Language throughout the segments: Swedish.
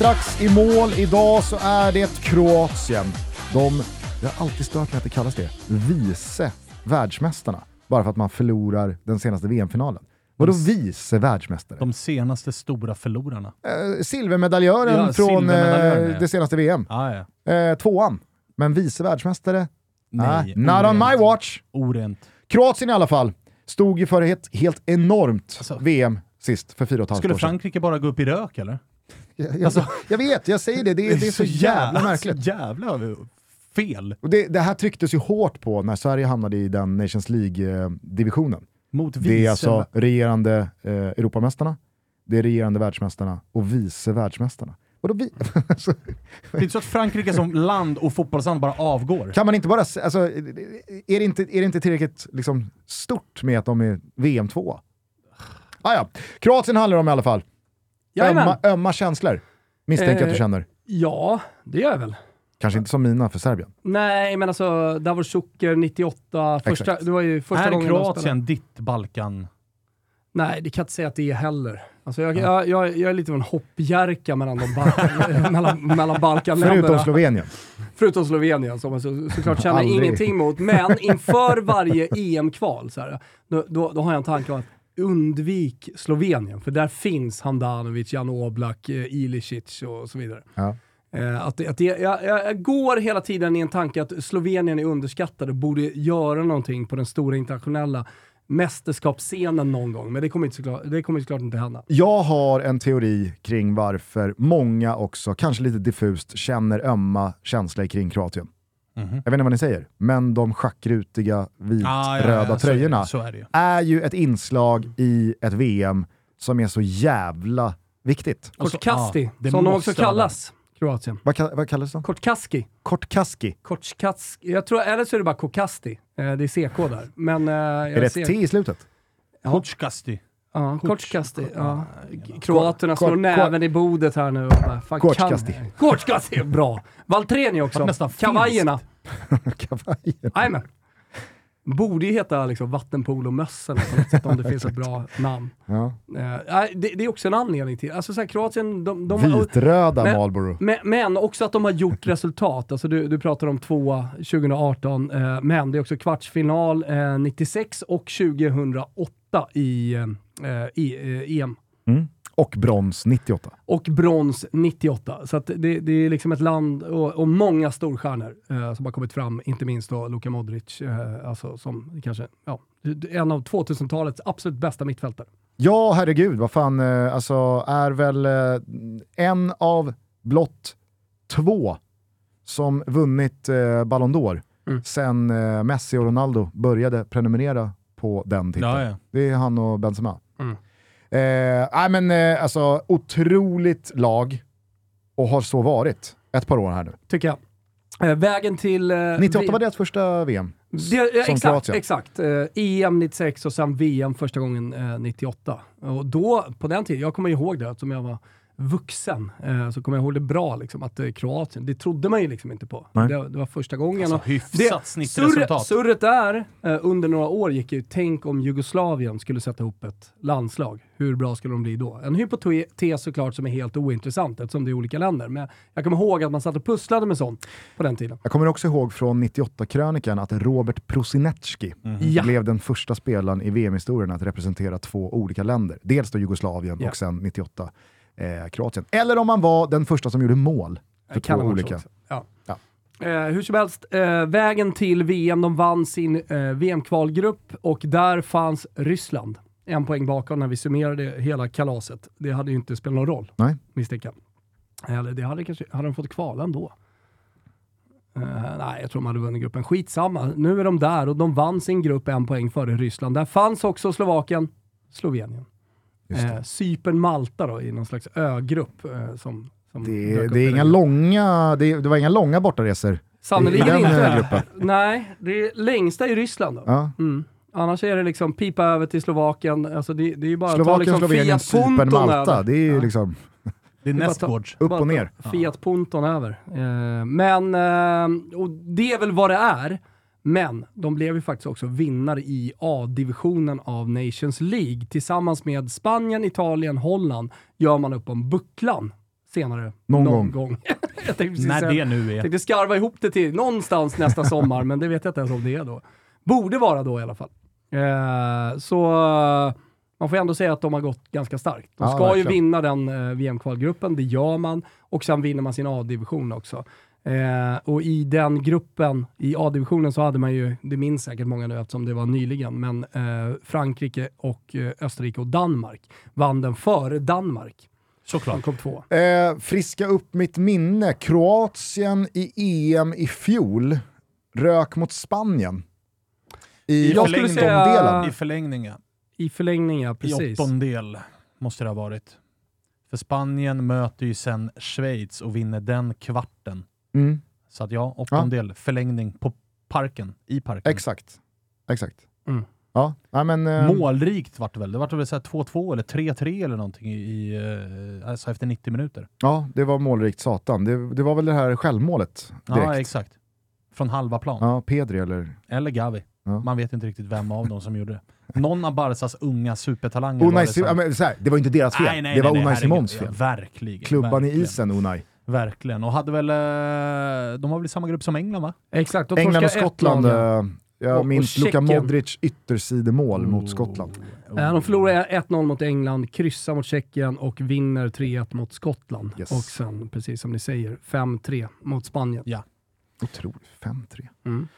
Strax i mål. Idag så är det Kroatien. De, jag har alltid stört mig att det kallas det, vice världsmästarna. Bara för att man förlorar den senaste VM-finalen. Vadå vice världsmästare? De senaste stora förlorarna. Eh, silvermedaljören Ja, från silvermedaljören, eh, det senaste VM. Ah, ja. Eh, tvåan. Men vice världsmästare? Nej, Ah, not on my watch. Orent. Kroatien i alla fall. Stod ju för ett helt enormt Alltså- VM sist, för fyra och ett halvt Skulle år sedan. Frankrike bara gå upp i rök eller? Jag, Alltså- jag vet, jag säger det. Det är, det är så jävla märkligt. Så jävla fel. Och det, det här trycktes ju hårt på när Sverige hamnade i den Nations League-divisionen. Mot vice. Det är alltså regerande eh, Europamästarna, det är regerande världsmästarna och vice världsmästarna. Vadå vi? Alltså, Det är inte så att Frankrike som land och fotbollsland bara avgår. kan man inte bara... Alltså, är, det inte, är det inte tillräckligt liksom, stort med att de är VM 2 ah, ja. Kroatien handlar det om i alla fall. Jajamän. Ömma, ömma känslor misstänker jag att du Eh, känner. Ja, det gör jag väl. Kanske inte som mina för Serbien. Nej, men alltså Davor Suker 98, första, Exakt. det var ju första är gången. Kroatien ditt Balkan? Nej, det kan jag inte säga att det är heller. Alltså jag, jag, jag, jag är lite av en hoppjerka mellan, de Balkan, mellan, mellan Balkanländerna. Förutom Slovenien. Förutom Slovenien som jag så, såklart känner ingenting mot. Men inför varje EM-kval, så här, då, då, då har jag en tanke om att undvik Slovenien, för där finns Handanovic, Jan Oblak, eh, Ilicic och så vidare. Ja. Eh, att, det- att det, jag, jag, jag går hela tiden i en tanke att Slovenien är underskattade och borde göra någonting på den stora internationella mästerskapsscenen någon gång. Men det kommer, inte såklart, det kommer såklart inte hända. Jag har en teori kring varför många också, kanske lite diffust, känner ömma känslor kring Kroatien. Mhm. Jag vet inte vad ni säger, men de schackrutiga vitröda Ah, så är det- tröjorna Så är det ju. är ju ett inslag i ett VM som är så jävla viktigt. Kortkasti, ja, det som de också kallas, Kroatien. Vad, vad kallas de? Kortkaski. Kortkaski. Kortkaski. Jag tror, eller så är det bara Kokasti. Eh, det är CK där. Men, eh, jag Är det ser- ett T i slutet? Ja. Kortskasti. Ja, Korts- Kortskasti. Ja. Kroaterna slår näven i bordet här nu. och Kortskasti. Kortskasti, bra. Valtreni också. Kavajerna. Kavajen. Jajamän. Borde ju heta liksom vattenpolomössen på något sätt om det finns ett bra namn. Ja. Eh, det, det är också en anledning till, alltså så här, Kroatien, de, de, Vitröda Men- Marlboro. Men, men också att de har gjort resultat. Alltså du, du pratar om tvåa 2018, eh, men det är också kvartsfinal eh, 96 och 2008 i, eh, eh, EM. Mm. Och brons 98. Och brons 98. Så att det, det är liksom ett land och, och många storstjärnor eh, som har kommit fram, inte minst då Luka Modric, eh, alltså som kanske ja, en av 2000-talets absolut bästa mittfältare. Ja, herregud, vad fan, eh, alltså är väl eh, en av blott två som vunnit eh, Ballon d'Or Mm. sen eh, Messi och Ronaldo började prenumerera på den titeln. Ja, ja. Det är han och Benzema. Mm. Eh, men eh, alltså otroligt lag och har så varit ett par år här nu. Tycker jag. Eh, vägen till... Eh, 98 vi- var deras första VM. Det, ja, exakt, Kroatien. exakt. Eh, EM 96 och sen VM första gången eh, 98. Och då, på den tiden, jag kommer ihåg det, som jag var vuxen, eh, så kommer jag ihåg det bra, liksom, att eh, Kroatien, det trodde man ju liksom inte på. Det, det var första gången. Alltså och hyfsat surret, snittresultat. surret där, eh, under några år gick ju, tänk om Jugoslavien skulle sätta ihop ett landslag. Hur bra skulle de bli då? En hypotes såklart som är helt ointressant eftersom det är olika länder. Men jag kommer ihåg att man satt och pusslade med sånt på den tiden. Jag kommer också ihåg från 98-krönikan att Robert Prosinecki Ja. blev den första spelaren i VM-historien att representera två olika länder. Dels då Jugoslavien Ja. och sen 98 eh, Kroatien. Eller om man var den första som gjorde mål för två olika. Ja. Ja. Eh, hur som helst, eh, vägen till VM, de vann sin eh, VM-kvalgrupp och där fanns Ryssland. En poäng bakom när vi summerade hela kalaset. Det hade ju inte spelat någon roll, Nej. misstänker jag. Eller det hade kanske, hade de fått kvala ändå? Eh, nej, jag tror de hade vunnit gruppen. Skitsamma, nu är de där och de vann sin grupp en poäng före Ryssland. Där fanns också Slovakien, Slovenien. Eh, Cypern, Malta då, i någon slags ögrupp. Eh, som, som Det, det, är inga långa, det, det var inga långa bortaresor. Den, inte. eh, gruppen. Nej, det är längsta i Ryssland. Då. Ja. Mm. Annars är det liksom pipa över till Slovakien. Alltså det, det är ju bara Slovakien, att ta liksom Slovenien, Fiat Cypern, Punton Malta. över. Det är ju Ja. liksom Det är nästgårds. upp och ner. Fiat Punton över. Eh, men, eh, och det är väl vad det är. Men de blev ju faktiskt också vinnare i A-divisionen av Nations League. Tillsammans med Spanien, Italien, Holland gör man upp om bucklan senare. Någon gång. jag tänkte precis När det nu är. tänkte skarva ihop det till någonstans nästa sommar, men det vet jag inte ens om det är då. Borde vara då i alla fall. Eh, så man får ändå säga att de har gått ganska starkt. De Ja, ska ju verkligen. vinna den eh, VM-kvalgruppen, det gör man. Och sen vinner man sin A-division också. Eh, och i den gruppen, i A-divisionen så hade man ju, det minns säkert många nu eftersom det var nyligen, men eh, Frankrike och eh, Österrike och Danmark vann den före Danmark. De Såklart. kom två. Eh, friska upp mitt minne. Kroatien i EM i fjol rök mot Spanien. I Jag skulle säga-. I förlängning, ja. I förlängning, ja I precis. åttondel måste det ha varit. För Spanien möter ju sen Schweiz och vinner den kvarten. Mm, Så att ja, åttondel, förlängning på parken, i parken. exakt. Exakt. Mm. Ja, nej, men... Eh, Målrikt vart det väl? Det vart väl så här 2-2 eller 3-3 eller någonting i, eh, alltså efter 90 minuter. Ja, det var målrikt satan. Det, det var väl det här självmålet direkt. Ja, exakt. Från halva plan. Ja, Pedri eller... Eller Gavi. Ja. Man vet inte riktigt vem av dem som gjorde det. Någon av Barsas unga supertalanger var Unai det Sim- ja, som- men, så här, det var inte deras fel. Nej, nej, det var nej, nej, Unai herregud. Simons Ja, fel. verkligen. Klubban verkligen. i isen, Unai. Verkligen. Och hade väl... eh, De var väl i samma grupp som England va? Exakt, England och Skottland. 1-0, ja. eh, Jag Och- och minns Luka Tjeckien. Modric yttersidemål mot Skottland. Oh. De förlorar 1-0 mot England, kryssar mot Tjeckien och vinner 3-1 mot Skottland. Yes. Och sen, precis som ni säger, 5-3 mot Spanien. Ja. Otroligt. 5-3. Mm.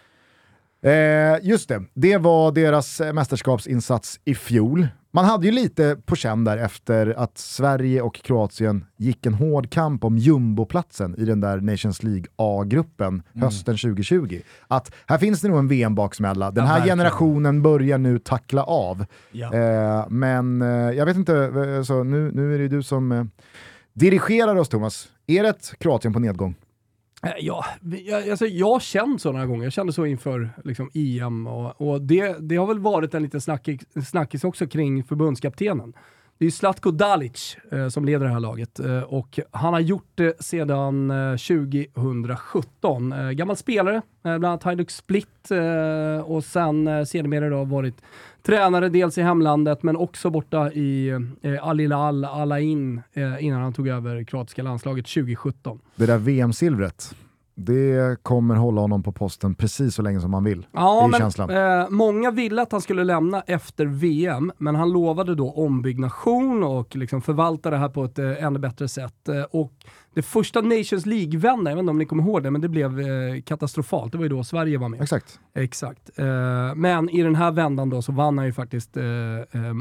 Eh, just det, det var deras eh, mästerskapsinsats i fjol. Man hade ju lite på känn där efter att Sverige och Kroatien gick en hård kamp om jumboplatsen i den där Nations League A-gruppen hösten 2020. Att här finns det nog en VM-baksmälla, den här generationen börjar nu tackla av. Ja. Eh, men eh, jag vet inte, eh, så nu, nu är det ju du som eh, dirigerar oss Thomas. Är det ett Kroatien på nedgång? Eh, ja, jag, alltså, jag har känt så några gånger. Jag kände så inför liksom, EM och, och det, det har väl varit en liten snackis, snackis också kring förbundskaptenen. Det är ju Zlatko Dalic eh, som leder det här laget eh, och han har gjort det sedan eh, 2017. Eh, gammal spelare, eh, bland annat Hajduk Split eh, och sen eh, sedermera då varit tränare dels i hemlandet men också borta i eh, Al Hilal, Al Ain eh, innan han tog över kroatiska landslaget 2017. Det där VM-silvret, det kommer hålla honom på posten precis så länge som han vill. Ja, det är känslan. eh, många ville att han skulle lämna efter VM, men han lovade då ombyggnation och liksom förvalta det här på ett eh, ännu bättre sätt. Eh, och det första Nations League-vändan, jag vet inte om ni kommer ihåg det, men det blev eh, katastrofalt. Det var ju då Sverige var med. Exakt. Exakt. Eh, men i den här vändan då så vann han ju faktiskt, eh,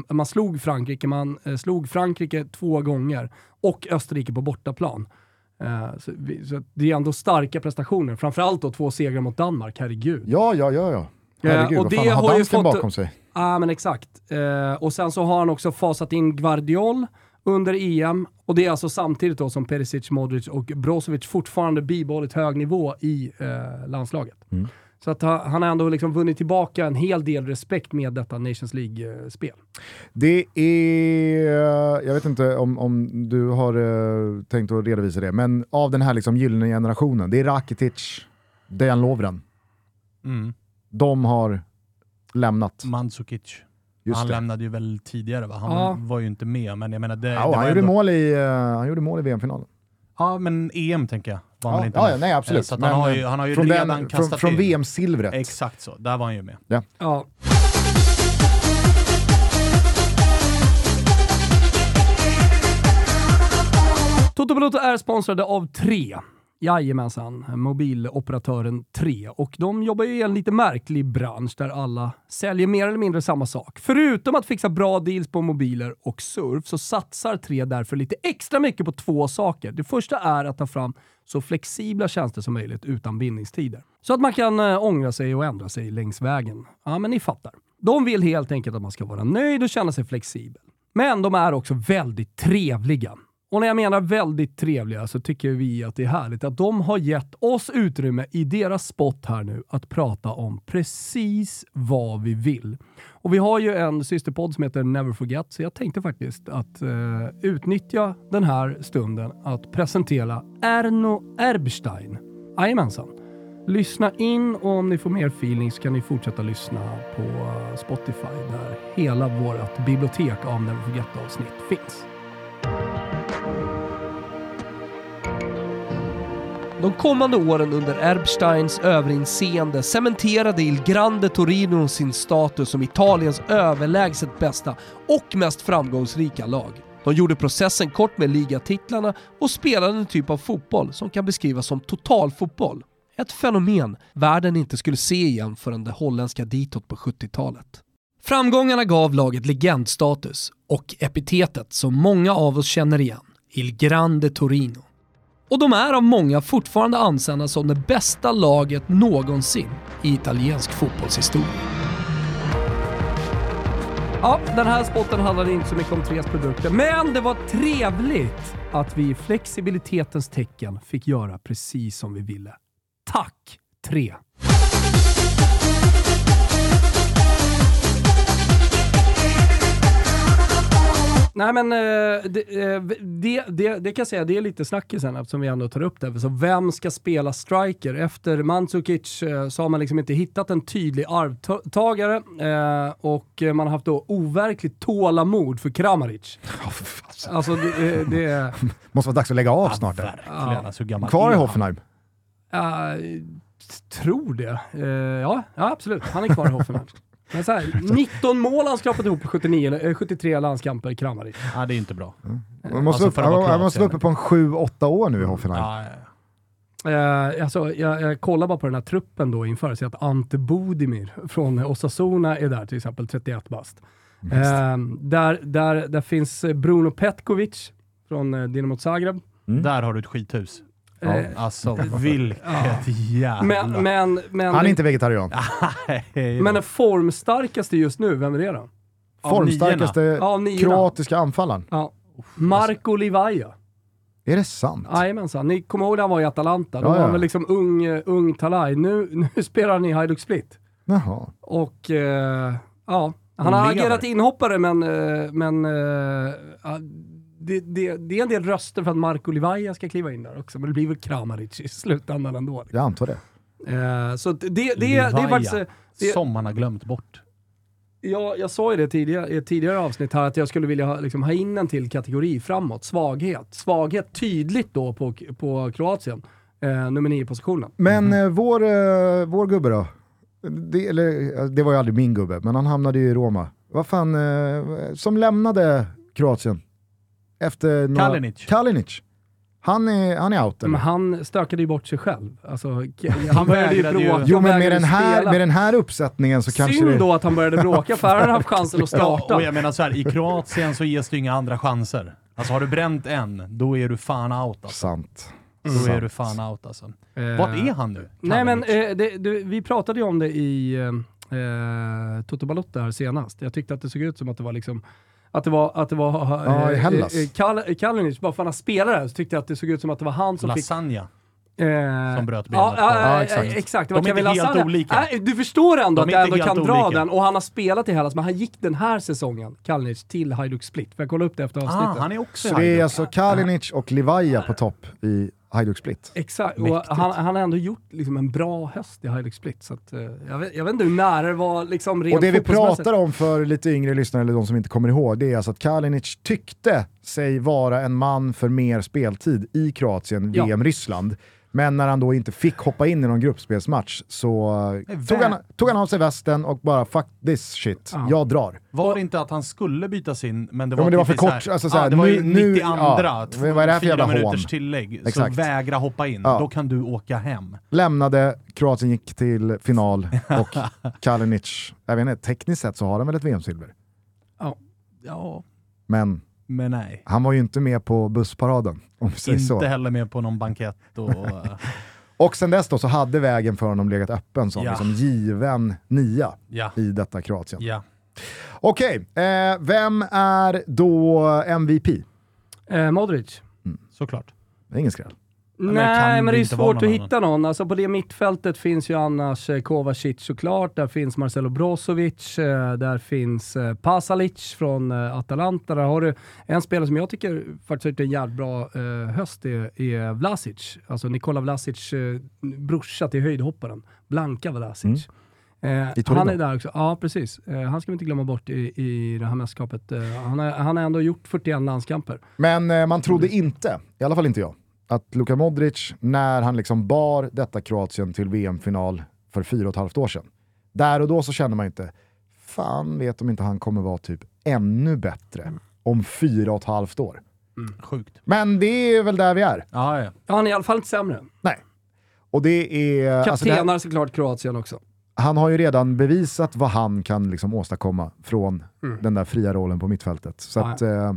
man slog Frankrike, man slog Frankrike två gånger och Österrike på bortaplan. Eh, så, vi, så det är ändå starka prestationer, framförallt då två segrar mot Danmark, herregud. Ja, ja, ja, ja. Herregud, och vad det fan, har dansken fått- bakom sig? Ja, men exakt. Eh, och sen så har han också fasat in Guardiol under EM. Och det är alltså samtidigt då som Perisic, Modric och Brozovic fortfarande bibehållit hög nivå i eh, landslaget. Mm. Så att ha- han har ändå liksom vunnit tillbaka en hel del respekt med detta Nations League-spel. Det är, jag vet inte om, om du har eh, tänkt att redovisa det, men av den här liksom gyllene generationen, det är Rakitic, Dejan Lovren. Mm. De har lämnat. Mandzukic. Just han det. lämnade ju väl tidigare va? Han Ja. var ju inte med, men jag menar det, Ja, det han, gjorde ändå... mål i, eh, han gjorde mål i VM-finalen. Ja, men EM tänker jag. Var han Ja, väl inte ja, med? ja, nej absolut. Eh, Så han, har ju, han har ju från, redan den, från, kastat från in. VM-silvret. Exakt så, där var han ju med. Ja. Toto Balotto är sponsrade av Tre. Jajamensan, mobiloperatören 3. Och de jobbar ju i en lite märklig bransch där alla säljer mer eller mindre samma sak. Förutom att fixa bra deals på mobiler och surf så satsar 3 därför lite extra mycket på två saker. Det första är att ta fram så flexibla tjänster som möjligt utan bindningstider. Så att man kan eh, ångra sig och ändra sig längs vägen. Ja, men ni fattar. De vill helt enkelt att man ska vara nöjd och känna sig flexibel. Men de är också väldigt trevliga. Och när jag menar väldigt trevliga så tycker vi att det är härligt att de har gett oss utrymme i deras spot här nu att prata om precis vad vi vill. Och vi har ju en systerpodd som heter Never Forget, så jag tänkte faktiskt att eh, utnyttja den här stunden att presentera Erno Erbstein. Jajamensan. Lyssna in och om ni får mer feeling så kan ni fortsätta lyssna på eh, Spotify där hela vårt bibliotek av Never Forget-avsnitt finns. De kommande åren under Erbsteins överinseende cementerade Il Grande Torino sin status som Italiens överlägset bästa och mest framgångsrika lag. De gjorde processen kort med ligatitlarna och spelade en typ av fotboll som kan beskrivas som totalfotboll. Ett fenomen världen inte skulle se igen förrän det holländska ditåt på 70-talet. Framgångarna gav laget legendstatus och epitetet som många av oss känner igen, Il Grande Torino. Och de är av många fortfarande ansedda som det bästa laget någonsin i italiensk fotbollshistoria. Ja, den här spotten handlade inte så mycket om Tres produkter, men det var trevligt att vi i flexibilitetens tecken fick göra precis som vi ville. Tack, Tre! Nej men eh, det, eh, det, det, det kan jag säga, det är lite snackisen eftersom vi ändå tar upp det. Så vem ska spela striker? Efter Mandzukic eh, så har man liksom inte hittat en tydlig arvtagare och man har haft då overkligt tålamod för Kramaric. Alltså det, det... Måste vara dags att lägga av snart. Ja, verkligen. Alltså, gammal Kvar i? Hoffenheim. Uh, tror det. Ja, ja, absolut. Han är kvar i Hoffenheim. Men så här, 19 mål har han skrapat ihop på 79, eh, 73 landskamper, Kramaric. Ja, det är inte bra. Man måste, Alltså, upp, för att vara han måste vara uppe på en 7-8 år nu i Hoffenheim. Ja, ja, ja. Eh, alltså, jag, jag kollar bara på den här truppen då inför, så att Ante Budimir från Osasuna är där till exempel, 31 bast. Eh, där, där, där finns Bruno Petkovic från eh, Dinamo Zagreb. Mm. Där har du ett skithus. Eh, Alltså, vilket jävla... men, men, men, Han är inte vegetarian. Men den formstarkaste just nu, vem är det då? Formstarkaste Ja, av kroatiska anfallaren. Ja. Marco Livaja. Är det sant? Jajamensan. Ni kommer ihåg när han var i Atalanta? Då Ja, var han ja. väl liksom ung, eh, ung talang. Nu, nu spelar han i Hajduk Split. Jaha. Och eh, ja, han De har lever. agerat inhoppare men, eh, men eh, ja, det, det, det är en del röster för att Marco Livaja ska kliva in där också. Men det blir väl Kramaric i slutändan ändå. Jag antar det. Eh, så det, det, det, är- det är faktiskt... eh, Det, Som man har glömt bort. jag, jag sa ju det tidigare, i ett tidigare avsnitt här att jag skulle vilja ha, liksom, ha in en till kategori framåt. Svaghet. Svaghet tydligt då på, på Kroatien. Eh, nummer nio positionen. Men eh, vår, eh, vår gubbe då? Det, eller, det var ju aldrig min gubbe, men han hamnade ju i Roma. Vad fan, som lämnade Kroatien efter några... Kalinic. Kalinic. Han är, han är out eller? Men han stökade ju bort sig själv. Alltså, han började ju bråka Jo men med den, här, spela. med den här uppsättningen så kanske Synd det... då att han började bråka, för han hade haft chansen att starta. Ja, och jag menar så här, i Kroatien så ges det ju inga andra chanser. Alltså har du bränt en, då är du fan out alltså. Sant. Då Sant. är du fan out alltså. Eh, Vart är han nu? Nej men eh, det, det, vi pratade ju om det i eh, eh, Toto Balotto här senast. Jag tyckte att det såg ut som att det var liksom att det var, att det var Ja, i Hellas. eh, Kal- Kalinic, bara för att han spelade där så tyckte jag att det såg ut som att det var han som fick... Lasagna. Eh, Som bröt benet ja, ja, Ja, exakt. exakt. De är inte helt Lasagna. olika. Du förstår ändå De att jag ändå kan helt dra olika. den. Och han har spelat i Hellas, men han gick den här säsongen, Kalinic, till Hajduk Split. För jag kollade upp det efter Ah, avsnittet. han är också Så det är alltså Kalinic och Livaja på topp i Hajduk Split. Exakt, och han, han har ändå gjort liksom en bra höst i Hajduk Split. Så att, eh, jag, vet, jag vet inte hur nära det var liksom rent Och det vi pratar om för lite yngre lyssnare, eller de som inte kommer ihåg, det är alltså att Kalinic tyckte sig vara en man för mer speltid i Kroatien, Ja. VM, Ryssland. Men när han då inte fick hoppa in i någon gruppspelsmatch så tog han, tog han av sig västen och bara fuck this shit, Ja. jag drar. Var det inte att han skulle bytas in, men det Ja, var, men det var typ för kort, här, alltså så här, ja, det var ju nu- nu- 92, ja, vad är det här för fyra jävla minuters hån? tillägg, Exakt. så vägra hoppa in. Ja. Då kan du åka hem. Lämnade, Kroatien gick till final och Kalinic, jag vet inte, tekniskt sett så har han väl ett VM-silver. Ja, Men men nej. han var ju inte med på bussparaden, om vi säger Inte så. heller med på någon bankett och... eh, Och sen dess då så hade vägen för honom legat öppen som Ja. liksom given nia ja, i detta Kroatien. ja. Okej, eh, vem är då MVP? Eh, Modric. Såklart. Det är ingen skräll. Nej, men det är svårt att hitta någon. Alltså på det mittfältet finns ju annars eh, Kovacic såklart, där finns Marcelo Brozovic, eh, där finns eh, Pasalic från eh, Atalanta. Där har du en spelare som jag tycker faktiskt har gjort en jävligt bra eh, höst, är, är Vlasic. Alltså Nikola Vlasic eh, brorsa till höjdhopparen, Blanka Vlasic. Eh, I Torino. han är där också. Ja, precis. Eh, han ska vi inte glömma bort i, i det här mästerskapet. Eh, han, har, han har ändå gjort 41 landskamper. Men eh, man trodde inte, i alla fall inte jag, att Luka Modric, när han liksom bar detta Kroatien till VM-final för fyra och ett halvt år sedan, där och då så kände man inte, fan vet om inte han kommer vara typ ännu bättre om fyra och ett halvt år. Sjukt. Men det är väl där vi är. Ja, ja. Ja, han är i alla fall inte sämre. Nej. Och det är... alltså det här- Kaptenar såklart Kroatien också. Han har ju redan bevisat vad han kan liksom åstadkomma från Mm. den där fria rollen på mittfältet. Så Ja. att, eh,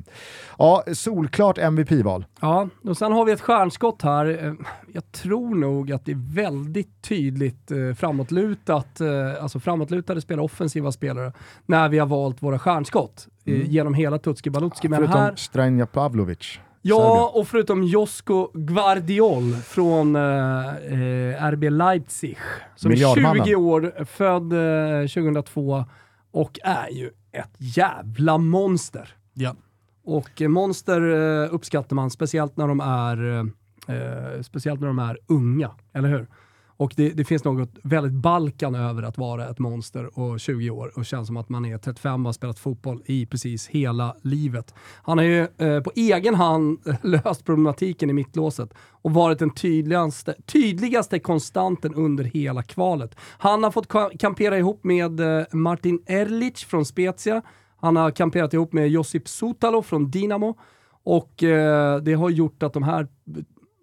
ja, solklart MVP-val. Ja, och sen har vi ett stjärnskott här. Eh, Jag tror nog att det är väldigt tydligt eh, framåtlutat, eh, alltså framåtlutade spelare, offensiva spelare, när vi har valt våra stjärnskott eh, genom hela Tutski Balutski. Men Förutom här, Stranja Pavlovic. Ja, och förutom Josko Gvardiol från eh, eh, RB Leipzig, som är Miljardmannen. 20 år, född eh, 2002 och är ju ett jävla monster. ja. Och eh, monster uppskattar man, speciellt när de är, eh, eh, speciellt när de är unga, eller hur? Och det, det finns något väldigt Balkan över att vara ett monster och 20 år och känns som att man är 35 och har spelat fotboll i precis hela livet. Han har ju eh, på egen hand löst problematiken i mittlåset och varit den tydligaste, tydligaste konstanten under hela kvalet. Han har fått kampera ihop med eh, Martin Erlic från Spezia. Han har kamperat ihop med Josip Sotalo från Dinamo och eh, det har gjort att de här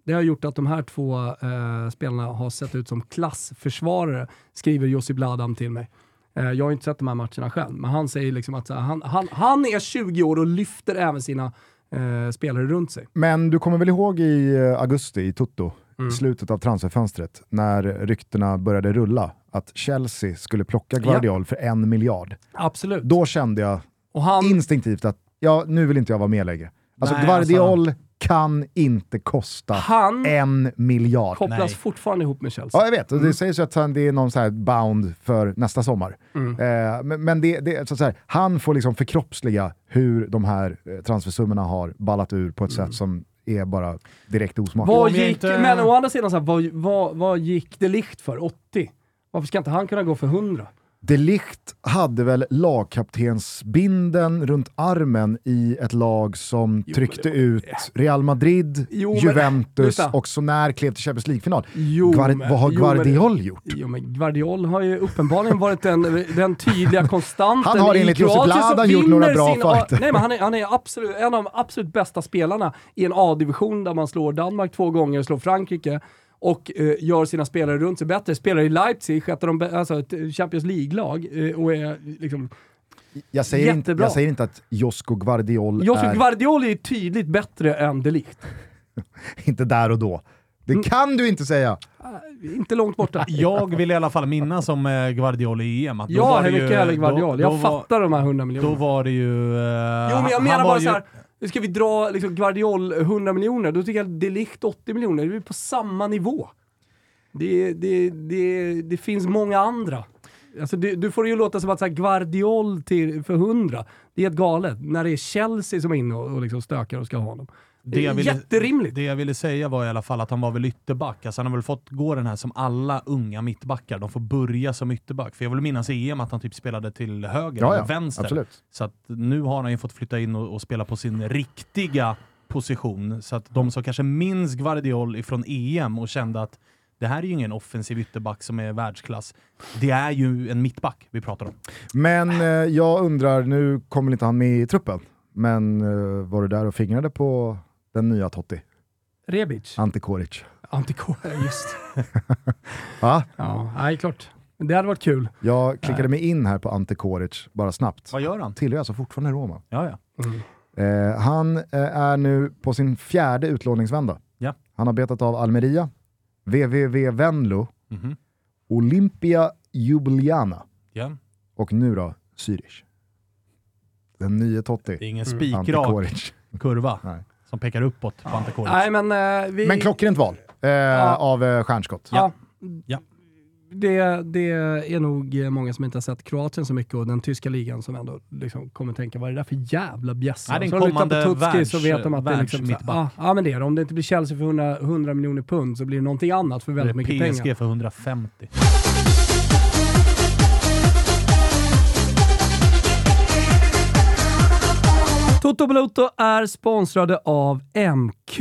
det har gjort att de här två eh, spelarna har sett ut som klassförsvarare, skriver Josip Bladam till mig. Eh, jag har inte sett de här matcherna själv, men han säger liksom att här, han, han, han är 20 år och lyfter även sina eh, spelare runt sig. Men du kommer väl ihåg i eh, augusti i Toto, Mm. i slutet av transferfönstret, när ryktena började rulla att Chelsea skulle plocka Guardiol för en miljard. Absolut. Då kände jag han, instinktivt att ja, nu vill inte jag vara med längre. Alltså Nej, Guardiol kan inte kosta han en miljard. kopplas Nej. fortfarande ihop med Chelsea. Ja, jag vet. Och det sägs ju att han, det är någon så här bound för nästa sommar. Mm. Eh, men men det, det, så att säga, han får liksom förkroppsliga hur de här eh, transfersummorna har ballat ur på ett sätt som är bara direkt osmakligt. Vad gick, inte- Men å andra sidan, så här, vad, vad, vad gick det likt för? 80? Varför ska inte han kunna gå för 100? De Ligt hade väl lagkaptensbinden runt armen i ett lag som Jo, tryckte men- ut Real Madrid, Jo, men- Juventus lyssna. och så när klev till Champions League-final. Jo, men- vad har jo, men- Guardiol gjort? Jo men Guardiol har ju uppenbarligen varit den, den tydliga konstanten Han har enligt Josip Bladan gjort några bra sin fighter. Nej men han är, han är absolut, en av de absolut bästa spelarna i en A-division där man slår Danmark två gånger, slår Frankrike och eh, gör sina spelare runt sig bättre. Spelar i Leipzig, ett, av de, bä- alltså ett Champions League-lag eh, och är liksom... Jag säger, inte, Jättebra. jag säger inte att Josko Guardiol Josip är Guardiol är tydligt bättre än de Ligt. inte där och då. Det Mm. kan du inte säga! Inte långt borta. Jag vill i alla fall minnas om eh, Guardiola i EM. Att då Ja, var hellre Guardiol. Då, Jag då fattar de här 100 Var, miljonerna. då var det ju... eh, Jo men jag menar var bara ju- så här ska vi dra liksom Guardiol eh, 100 miljoner, då tycker jag att Delict 80 miljoner, det är på samma nivå. Det, det, det, det finns många andra. Alltså du, du får det ju låta som att så här, Guardiol till, för 100, det är helt galet. När det är Chelsea som är inne och, och liksom stökar och ska ha honom. Det är jag ville- jätterimligt. Det jag ville säga var i alla fall att han var väl ytterback. Alltså han har väl fått gå den här som alla unga mittbackar. De får börja som ytterback. För jag vill minnas i EM att han typ spelade till höger Ja, eller ja, vänster. absolut. Så att nu har han ju fått flytta in och, och spela på sin riktiga position. Så att de som kanske minns Guardiol ifrån EM och kände att det här är ju ingen offensiv ytterback som är världsklass. Det är ju en mittback vi pratar om. Men eh, jag undrar, nu kommer inte han med i truppen, men eh, var du där och fingrade på den nya Totti? Rebic. Ante Koric. Antikor, just. Va? Ja, nej klart. Det hade varit kul. Jag klickade mig in här på Ante Koric, bara snabbt. Vad gör han? Tillhör alltså fortfarande Roma. Ja, ja. Eh, han eh, är nu på sin fjärde utlåningsvända. Ja. Han har betat av Almeria, VVV Venlo, Mhm. Olympia Ljubljana ja. och nu då Zürich. Den nye Det är Totti, ingen Ante spikrak kurva Nej. Som pekar uppåt på Ante Koric. Nej men eh, vi... Men klockrent val. eh, av eh, stjärnskott. Ja. Ja. Det, det är nog många som inte har sett Kroatien så mycket och den tyska ligan som ändå liksom kommer tänka, vad är det där för jävla bjässe? Ja, det är en Så de lyssnar på Tutski så världs- vet de att det är liksom, så, världsmittback. ja, ja men det är det. Om det inte blir Chelsea för 100, 100 miljoner pund så blir det någonting annat för väldigt mycket PSG pengar. för 150. Toto Balotto är sponsrade av MQ.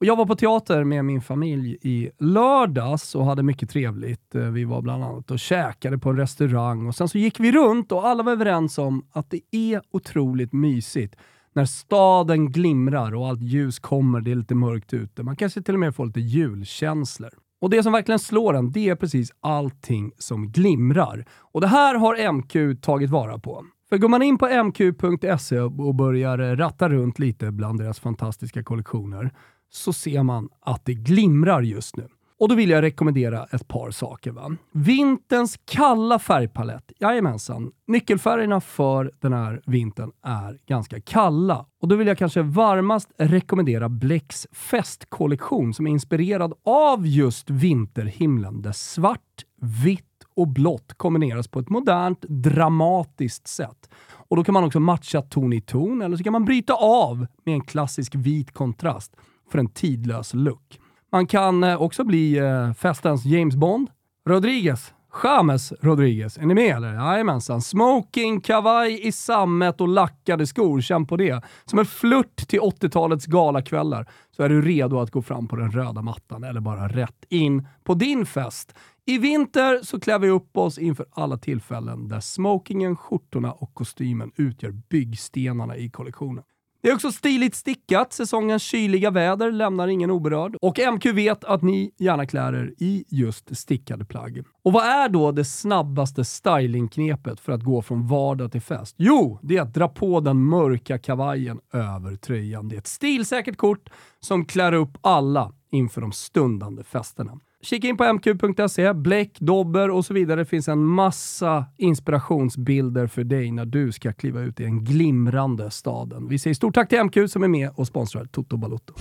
Och jag var på teater med min familj i lördags och hade mycket trevligt. Eh, vi var bland annat och käkade på en restaurang och sen så gick vi runt och alla var överens om att det är otroligt mysigt när staden glimrar och allt ljus kommer, det är lite mörkt ute. Man kanske till och med får lite julkänslor. Och det som verkligen slår en, det är precis allting som glimrar. Och det här har MQ tagit vara på. För går man in på mq.se och börjar ratta runt lite bland deras fantastiska kollektioner så ser man att det glimrar just nu. Och då vill jag rekommendera ett par saker. Va? Vinterns kalla färgpalett. Jajamensan. Nyckelfärgerna för den här vintern är ganska kalla. Och då vill jag kanske varmast rekommendera Blecks festkollektion som är inspirerad av just vinterhimlen där svart, vitt och blått kombineras på ett modernt, dramatiskt sätt. Och då kan man också matcha ton i ton, eller så kan man bryta av med en klassisk vit kontrast för en tidlös look. Man kan eh, också bli eh, festens James Bond. Rodriguez. James Rodriguez. Är ni med eller? Jajamensan. Smoking, kavaj i sammet och lackade skor. Känn på det. Som en flört till 80-talets galakvällar så är du redo att gå fram på den röda mattan eller bara rätt in på din fest. I vinter så klär vi upp oss inför alla tillfällen där smokingen, skjortorna och kostymen utgör byggstenarna i kollektionen. Det är också stiligt stickat. Säsongens kyliga väder lämnar ingen oberörd. Och MQ vet att ni gärna klär er i just stickade plagg. Och vad är då det snabbaste stylingknepet för att gå från vardag till fest? Jo, det är att dra på den mörka kavajen över tröjan. Det är ett stilsäkert kort som klär upp alla inför de stundande festerna. Kika in på mq.se, bläck, dobber och så vidare. Det finns en massa inspirationsbilder för dig när du ska kliva ut i den glimrande staden. Vi säger stort tack till MQ som är med och sponsrar Toto Balotto.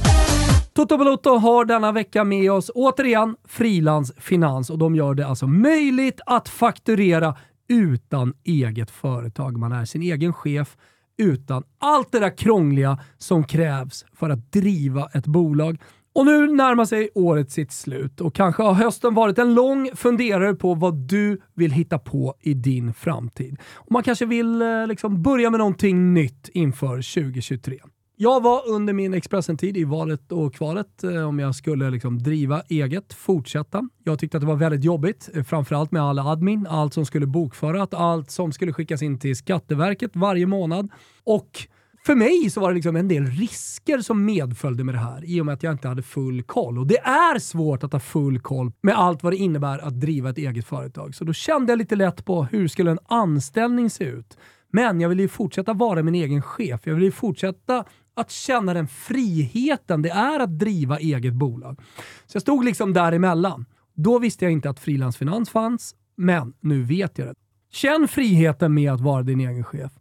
Toto Balotto har denna vecka med oss återigen Frilans Finans och de gör det alltså möjligt att fakturera utan eget företag. Man är sin egen chef utan allt det där krångliga som krävs för att driva ett bolag. Och nu närmar sig året sitt slut och kanske har hösten varit en lång funderare på vad du vill hitta på i din framtid. Och man kanske vill eh, liksom börja med någonting nytt inför 2023. Jag var under min Expressen-tid i valet och kvalet eh, om jag skulle liksom driva eget, fortsätta. Jag tyckte att det var väldigt jobbigt, eh, framförallt med all admin, allt som skulle bokföras, allt som skulle skickas in till Skatteverket varje månad. Och för mig så var det liksom en del risker som medföljde med det här i och med att jag inte hade full koll. Och det är svårt att ha full koll med allt vad det innebär att driva ett eget företag. Så då kände jag lite lätt på hur skulle en anställning se ut? Men jag ville ju fortsätta vara min egen chef. Jag ville ju fortsätta att känna den friheten det är att driva eget bolag. Så jag stod liksom däremellan. Då visste jag inte att frilansfinans fanns, men nu vet jag det. Känn friheten med att vara din egen chef.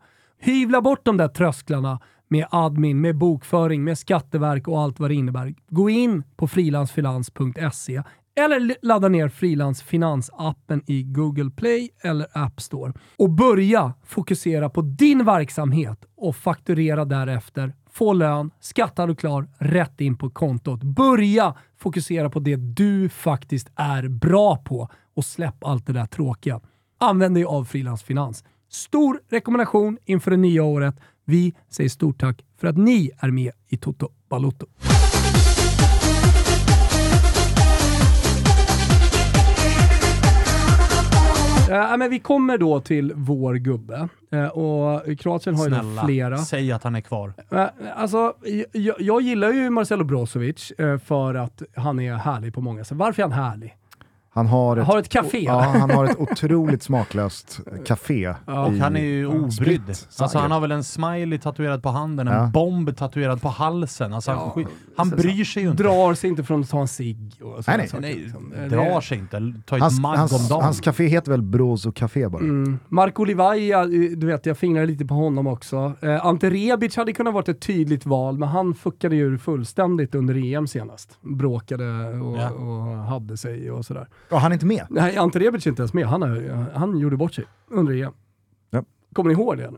Hyvla bort de där trösklarna med admin, med bokföring, med skatteverk och allt vad det innebär. Gå in på frilansfinans.se eller ladda ner Frilansfinans-appen i Google Play eller App Store och börja fokusera på din verksamhet och fakturera därefter. Få lön, skattad och klar, rätt in på kontot. Börja fokusera på det du faktiskt är bra på och släpp allt det där tråkiga. Använd dig av Frilansfinans. Stor rekommendation inför det nya året. Vi säger stort tack för att ni är med i Toto Balotto. Eh, men vi kommer då till vår gubbe. Eh, och Kroatien har ju då Snälla, flera. säg att han är kvar. Eh, Alltså, jag, jag gillar ju Marcelo Brozovic eh, för att han är härlig på många sätt. Varför är han härlig? Han har ett, Har ett café. ja, han har ett otroligt smaklöst café. Ja. Och i- han är ju obrydd. Alltså han har väl en smiley tatuerad på handen, en Ja. bomb tatuerad på halsen. Alltså han, Ja, han så- bryr sig ju inte. Drar sig inte från att ta en cigg nej. saker. Nej, liksom. Drar sig inte. Ta ett Hans, magg om hans, dagen. hans café heter väl Brozo Café bara? Mm. Marco Livaja, eh, du vet jag fingrar lite på honom också. Eh, Ante Rebic hade kunnat vara ett tydligt val, men han fuckade ju fullständigt under EM senast. Bråkade och, Ja. och hade sig och sådär. Ja, han är inte med. Nej, Ante Rebic är inte ens med. Han, har, han gjorde bort sig under EM. Ja. Kommer ni ihåg det?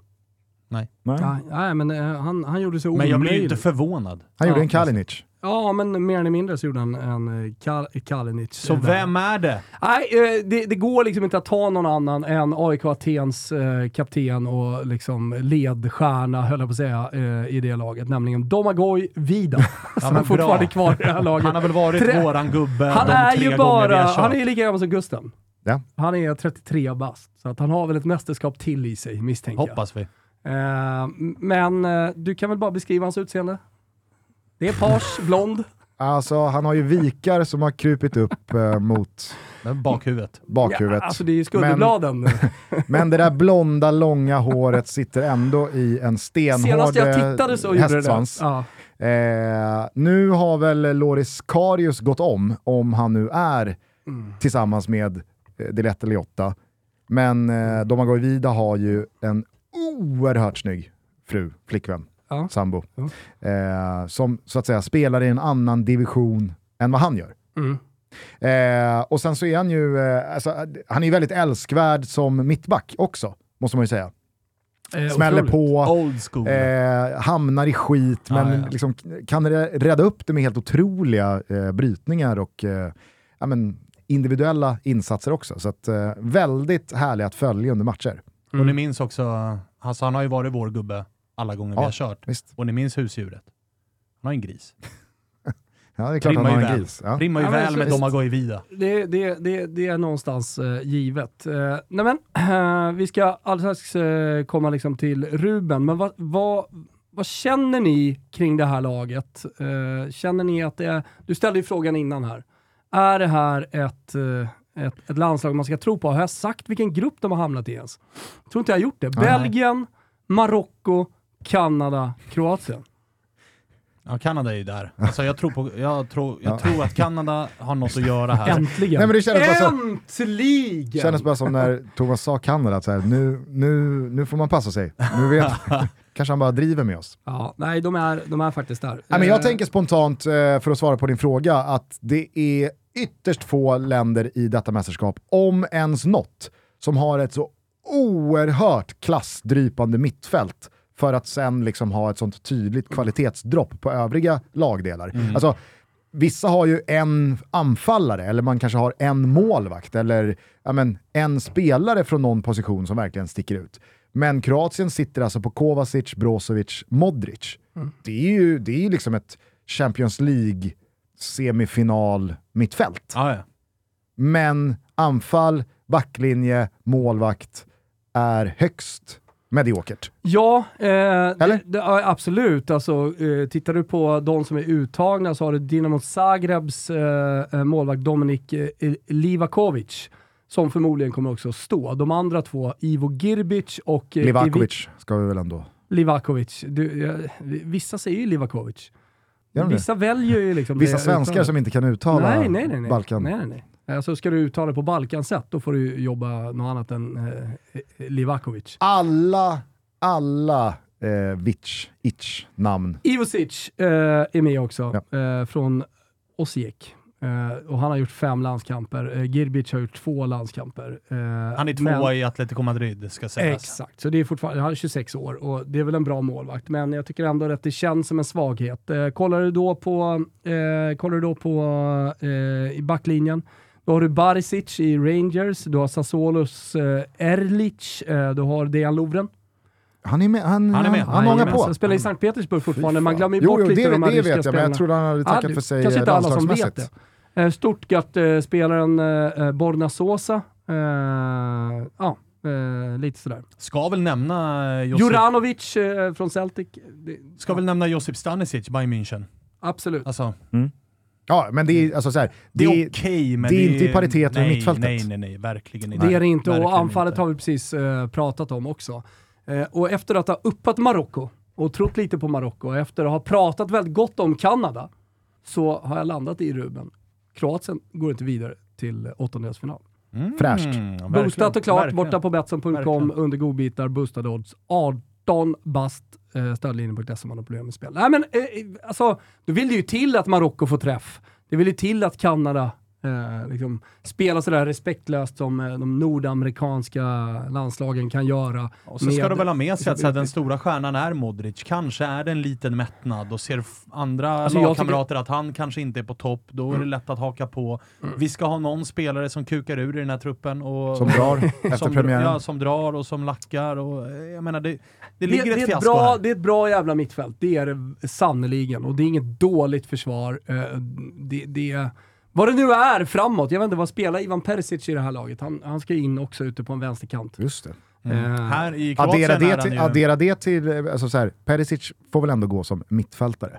Nej. Nej. Nej, nej men eh, han, han gjorde sig Men jag blir ju omöjlig. inte förvånad. Han gjorde Ja, en Kalinic. Ja, men mer eller mindre så gjorde han en eh, Kal Kalinic. Så eh, vem är det? Nej, eh, det, det går liksom inte att ta någon annan än AIK Atens eh, kapten och liksom ledstjärna, höll jag på att säga, eh, i det laget. Nämligen Domagoj Vida. som men är fortfarande bra. kvar i det här laget. Han har väl varit Tre- våran gubbe Han de är tre ju gånger vi bara, har kört. han är ju lika gammal som Gusten. Ja. Han är 33 bast, så att han har väl ett mästerskap till i sig, misstänker Hoppas vi. Eh, men eh, du kan väl bara beskriva hans utseende? Det är page, blond. Alltså, han har ju vikar som har krupit upp eh, mot Men Bakhuvudet. bakhuvudet. Ja, alltså det är ju skulderbladen. Men det där blonda, långa håret sitter ändå i en stenhård Senast jag eh, tittade så gjorde det hästsvans. Ja. Eh, nu har väl Loris Karius gått om, om han nu är Mm. tillsammans med eh, Dilette Liotta. Men eh, Domagoj Vida har ju en oerhört snygg fru, flickvän, Ja. sambo. Ja. Eh, som så att säga spelar i en annan division än vad han gör. Mm. Eh, och sen så är han ju, eh, alltså, han är ju väldigt älskvärd som mittback också, måste man ju säga. Eh, Smäller otroligt. på, eh, hamnar i skit, men Ja. Liksom, kan rädda upp det med helt otroliga eh, brytningar och eh, ja, men, individuella insatser också. Så att, eh, väldigt härlig att följa under matcher. Och ni minns också, alltså han har ju varit vår gubbe alla gånger Ja. vi har kört. Visst. Och ni minns husdjuret. Han har en gris. Ja, det är klart Rimmar han har ju en gris. Ja. Rimmar ju Ja, väl så- med. Domagoj Vida. Det, det, det, det är någonstans eh, givet. Uh, nej men, eh, vi ska alldeles eh, komma liksom till Ruben, men vad, vad, vad känner ni kring det här laget? Känner ni att det är, du ställde ju frågan innan här, är det här ett, ett, ett landslag man ska tro på? Har jag sagt vilken grupp de har hamnat i ens? Jag tror inte jag har gjort det. Nej. Belgien, Marocko, Kanada, Kroatien. Ja, Kanada är ju där. Alltså jag tror, på, jag tror, jag Ja. tror att Kanada har något att göra här. Äntligen! Nej, men det kändes bara så- Äntligen! Det kändes bara som när Thomas sa Kanada, att så här, nu, nu, nu får man passa sig. Nu vet, kanske han bara driver med oss. Ja, nej, de är, de är faktiskt där. Nej, men jag Eh, tänker spontant, eh, för att svara på din fråga, att det är ytterst få länder i detta mästerskap, om ens något, som har ett så oerhört klassdrypande mittfält för att sen liksom ha ett sånt tydligt kvalitetsdropp på övriga lagdelar. Alltså, vissa har ju en anfallare, eller man kanske har en målvakt, eller ja, men, en spelare från någon position som verkligen sticker ut. Men Kroatien sitter alltså på Kovacic, Brozovic, Modric. Det är ju det är ju liksom ett Champions League semifinal mittfält. Ja, ja. Men anfall, backlinje, målvakt är högst mediokert. Ja, eh, det, det, absolut. Alltså, eh, tittar du på de som är uttagna så har du Dinamo Zagrebs eh, eh, målvakt Dominik eh, Livakovic, som förmodligen kommer också stå. De andra två, Ivo Girbic och eh, Livakovic ska vi väl ändå... Livakovic. Du, vissa säger ju Livakovic. De det? Vissa väljer ju liksom Vissa svenskar uttalet. som inte kan uttala nej, nej, nej, nej. Balkan. Nej, nej, nej. Alltså, ska du uttala det på Balkansätt, då får du jobba något annat än eh, Livakovic. Alla, alla eh, Vic, Itch namn. Ivosic eh, är med också, eh, från Osijek. Eh, och han har gjort fem landskamper. Eh, Girbic har gjort två landskamper. Eh, Han är tvåa i Atletico Madrid, ska sägas. Exakt, så det är fortfarande, han är 26 år och det är väl en bra målvakt, men jag tycker ändå att det känns som en svaghet. Eh, kollar du då på, kollar du då på i backlinjen, då har du Barisic i Rangers, du har Sassuolos Erlic, du har Dejan Lovren. Han är med, han, Han är med. han, han ångar Jajamensan, på. Han spelar i Sankt Petersburg fortfarande, man glömmer ju jo, bort jo, lite det, de här det ryska vet jag, men jag trodde han hade tackat Ja, det- för sig Kanske inte alla som vet det. Eh, Stuttgart-spelaren eh, Borna Sosa, eh, ja, eh, lite sådär. Ska väl nämna eh, Josip, Juranovic eh, från Celtic. Det, ska väl nämna Josip Stanisic, Bayern München. Absolut. Alltså, Ja, men det är alltså så här, Det är det, okej, men det är inte i paritet med nej, mittfältet. Nej, nej, nej, verkligen inte. Det är det inte och anfallet inte. har vi precis eh, pratat om också. Eh, och efter att ha uppat Marocko och trott lite på Marocko och efter att ha pratat väldigt gott om Kanada så har jag landat i Ruben. Kroatien går inte vidare till åttondelsfinal. Mm, Fräscht. verkligen, Boostat och klart verkligen. borta på Betsson.com under godbitar, boostade odds. 18 bast, eh, stödlinjen.se om man har problem med spel. Nej men eh, alltså, då vill det ju till att Marocko får träff. Det vill ju till att Kanada eh, liksom spelar sådär respektlöst som eh, de nordamerikanska landslagen kan göra. Och så ska med- de väl ha med sig att här, den stora stjärnan är Modric. Kanske är det en liten mättnad och ser andra Alltså, lagkamrater att han kanske inte är på topp. Då är det lätt att haka på. Vi ska ha någon spelare som kukar ur i den här truppen. Och, som drar efter som, premiären. Ja, som drar och som lackar. Och, eh, jag menar, det, det Det, ligger det, ett är ett fiasko bra, här. det är ett bra jävla mittfält, det är det sannerligen. Och det är inget dåligt försvar. Eh, Det, det, vad det nu är framåt, jag vet inte vad spelar Ivan Perisic i det här laget? Han, han ska in också ute på en vänsterkant. Just det. Mm. Eh, Här i Kroatien Addera är det, han till, ju... addera det till, alltså så här, Perisic får väl ändå gå som mittfältare.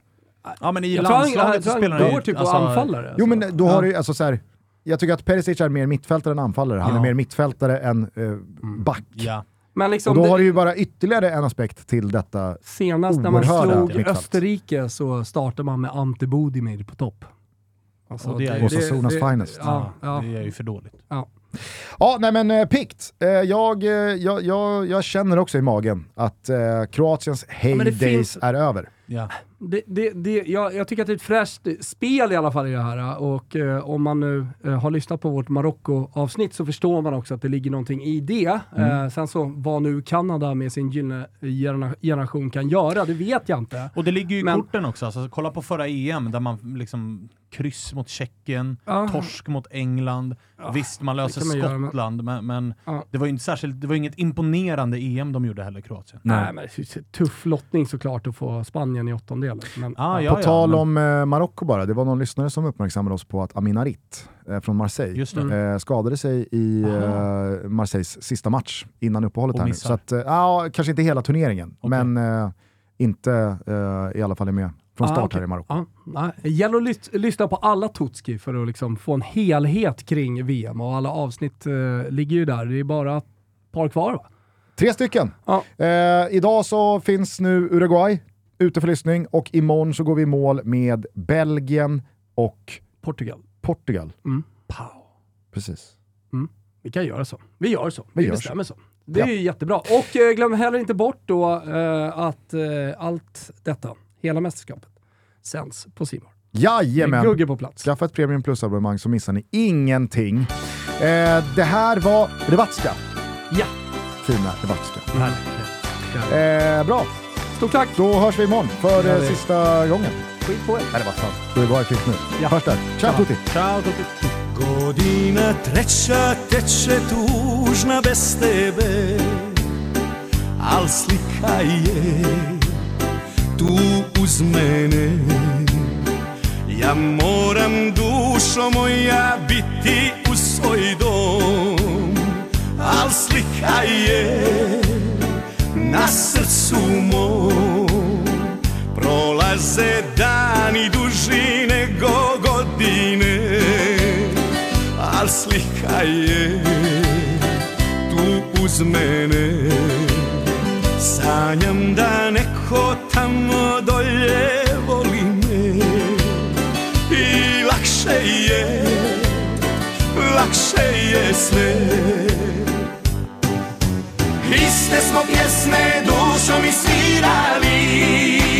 Ja, men i Jag landslaget tror så han spelar han går ju... typ alltså, anfallare. Jo alltså. men då har Ja. du alltså så här, jag tycker att Perisic är mer mittfältare än anfallare. Han Ja. är mer mittfältare än eh, back. Ja. Men Och liksom, då det- har du ju bara ytterligare en aspekt till detta. senast när man slog mittfält. Österrike så startade man med Ante Bodimir på topp. Alltså, Och det är ju- Osasunas finest. Ja, ja. Det är ju för dåligt. Ja, nej men eh, pikt. Eh, jag, eh, jag, jag, jag känner också i magen att eh, Kroatiens heydays finns- är över. Ja. Det, det, det, jag, jag tycker att det är ett fräscht spel i alla fall i det här och eh, om man nu eh, har lyssnat på vårt Marocko-avsnitt så förstår man också att det ligger någonting i det. Eh, sen så vad nu Kanada med sin gyllene generation kan göra, det vet jag inte. Och det ligger ju i Men- korten också. Alltså, kolla på förra EM där man liksom kryss mot Tjeckien, Ja. torsk mot England. Visst, man löser Skottland, men, men Ja. det var ju inte särskilt, det var inget imponerande EM de gjorde heller, Kroatien. Nej, men det är tuff lottning såklart att få Spanien i åttondelen. Men, Ah, ja. ja, på tal men- om eh, Marocko bara, det var någon lyssnare som uppmärksammade oss på att Amin Harit eh, från Marseille eh, skadade sig i eh, Marseilles sista match innan uppehållet Och här nu. Så att, eh, ja, kanske inte hela turneringen, Okej. men eh, inte eh, i alla fall är med från Ah, start okej. här i Marocko. Nej. Det gäller att lys- lyssna på alla Tutski för att liksom få en helhet kring VM och alla avsnitt eh, ligger ju där. Det är bara ett par kvar va? Tre stycken. Eh, idag så finns nu Uruguay ute för lyssning och imorgon så går vi i mål med Belgien och Portugal. Portugal. Mm. Precis. Vi kan göra så. Vi gör så. Vi Vi, bestämmer så. Det Ja. är ju jättebra. Och eh, glöm heller inte bort då eh, att eh, allt detta, hela mästerskapet, sänds på Simor. Jajamän! Gugge på plats. Skaffa ett Premium Plus-abonnemang så missar ni ingenting. Eh, det här var Revatska. Ja. Fina Revatska. Verkligen. Eh, bra, Stort tack! då hörs vi imorgon för Ja, eh, det- sista gången. Skit på er! Nej, det var sant. Då är det bara finns nu. Ja. Hörs där. Ciao tutti! Ciao, Tutti. Godina treća teče tužna bez tebe Al slika je tu uz mene. Ja moram dušo moja biti u svoj dom Al slika je na srcu mom. Prolaze dani duži nego godine Al slika je tu uz mene Sanjam da neko tamo dolje voli me. I lakše je, lakše je sve. Iste smo pjesme dušom i svirali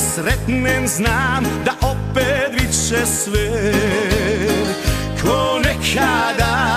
sretnem znam da opet bit će sve. Ko nekada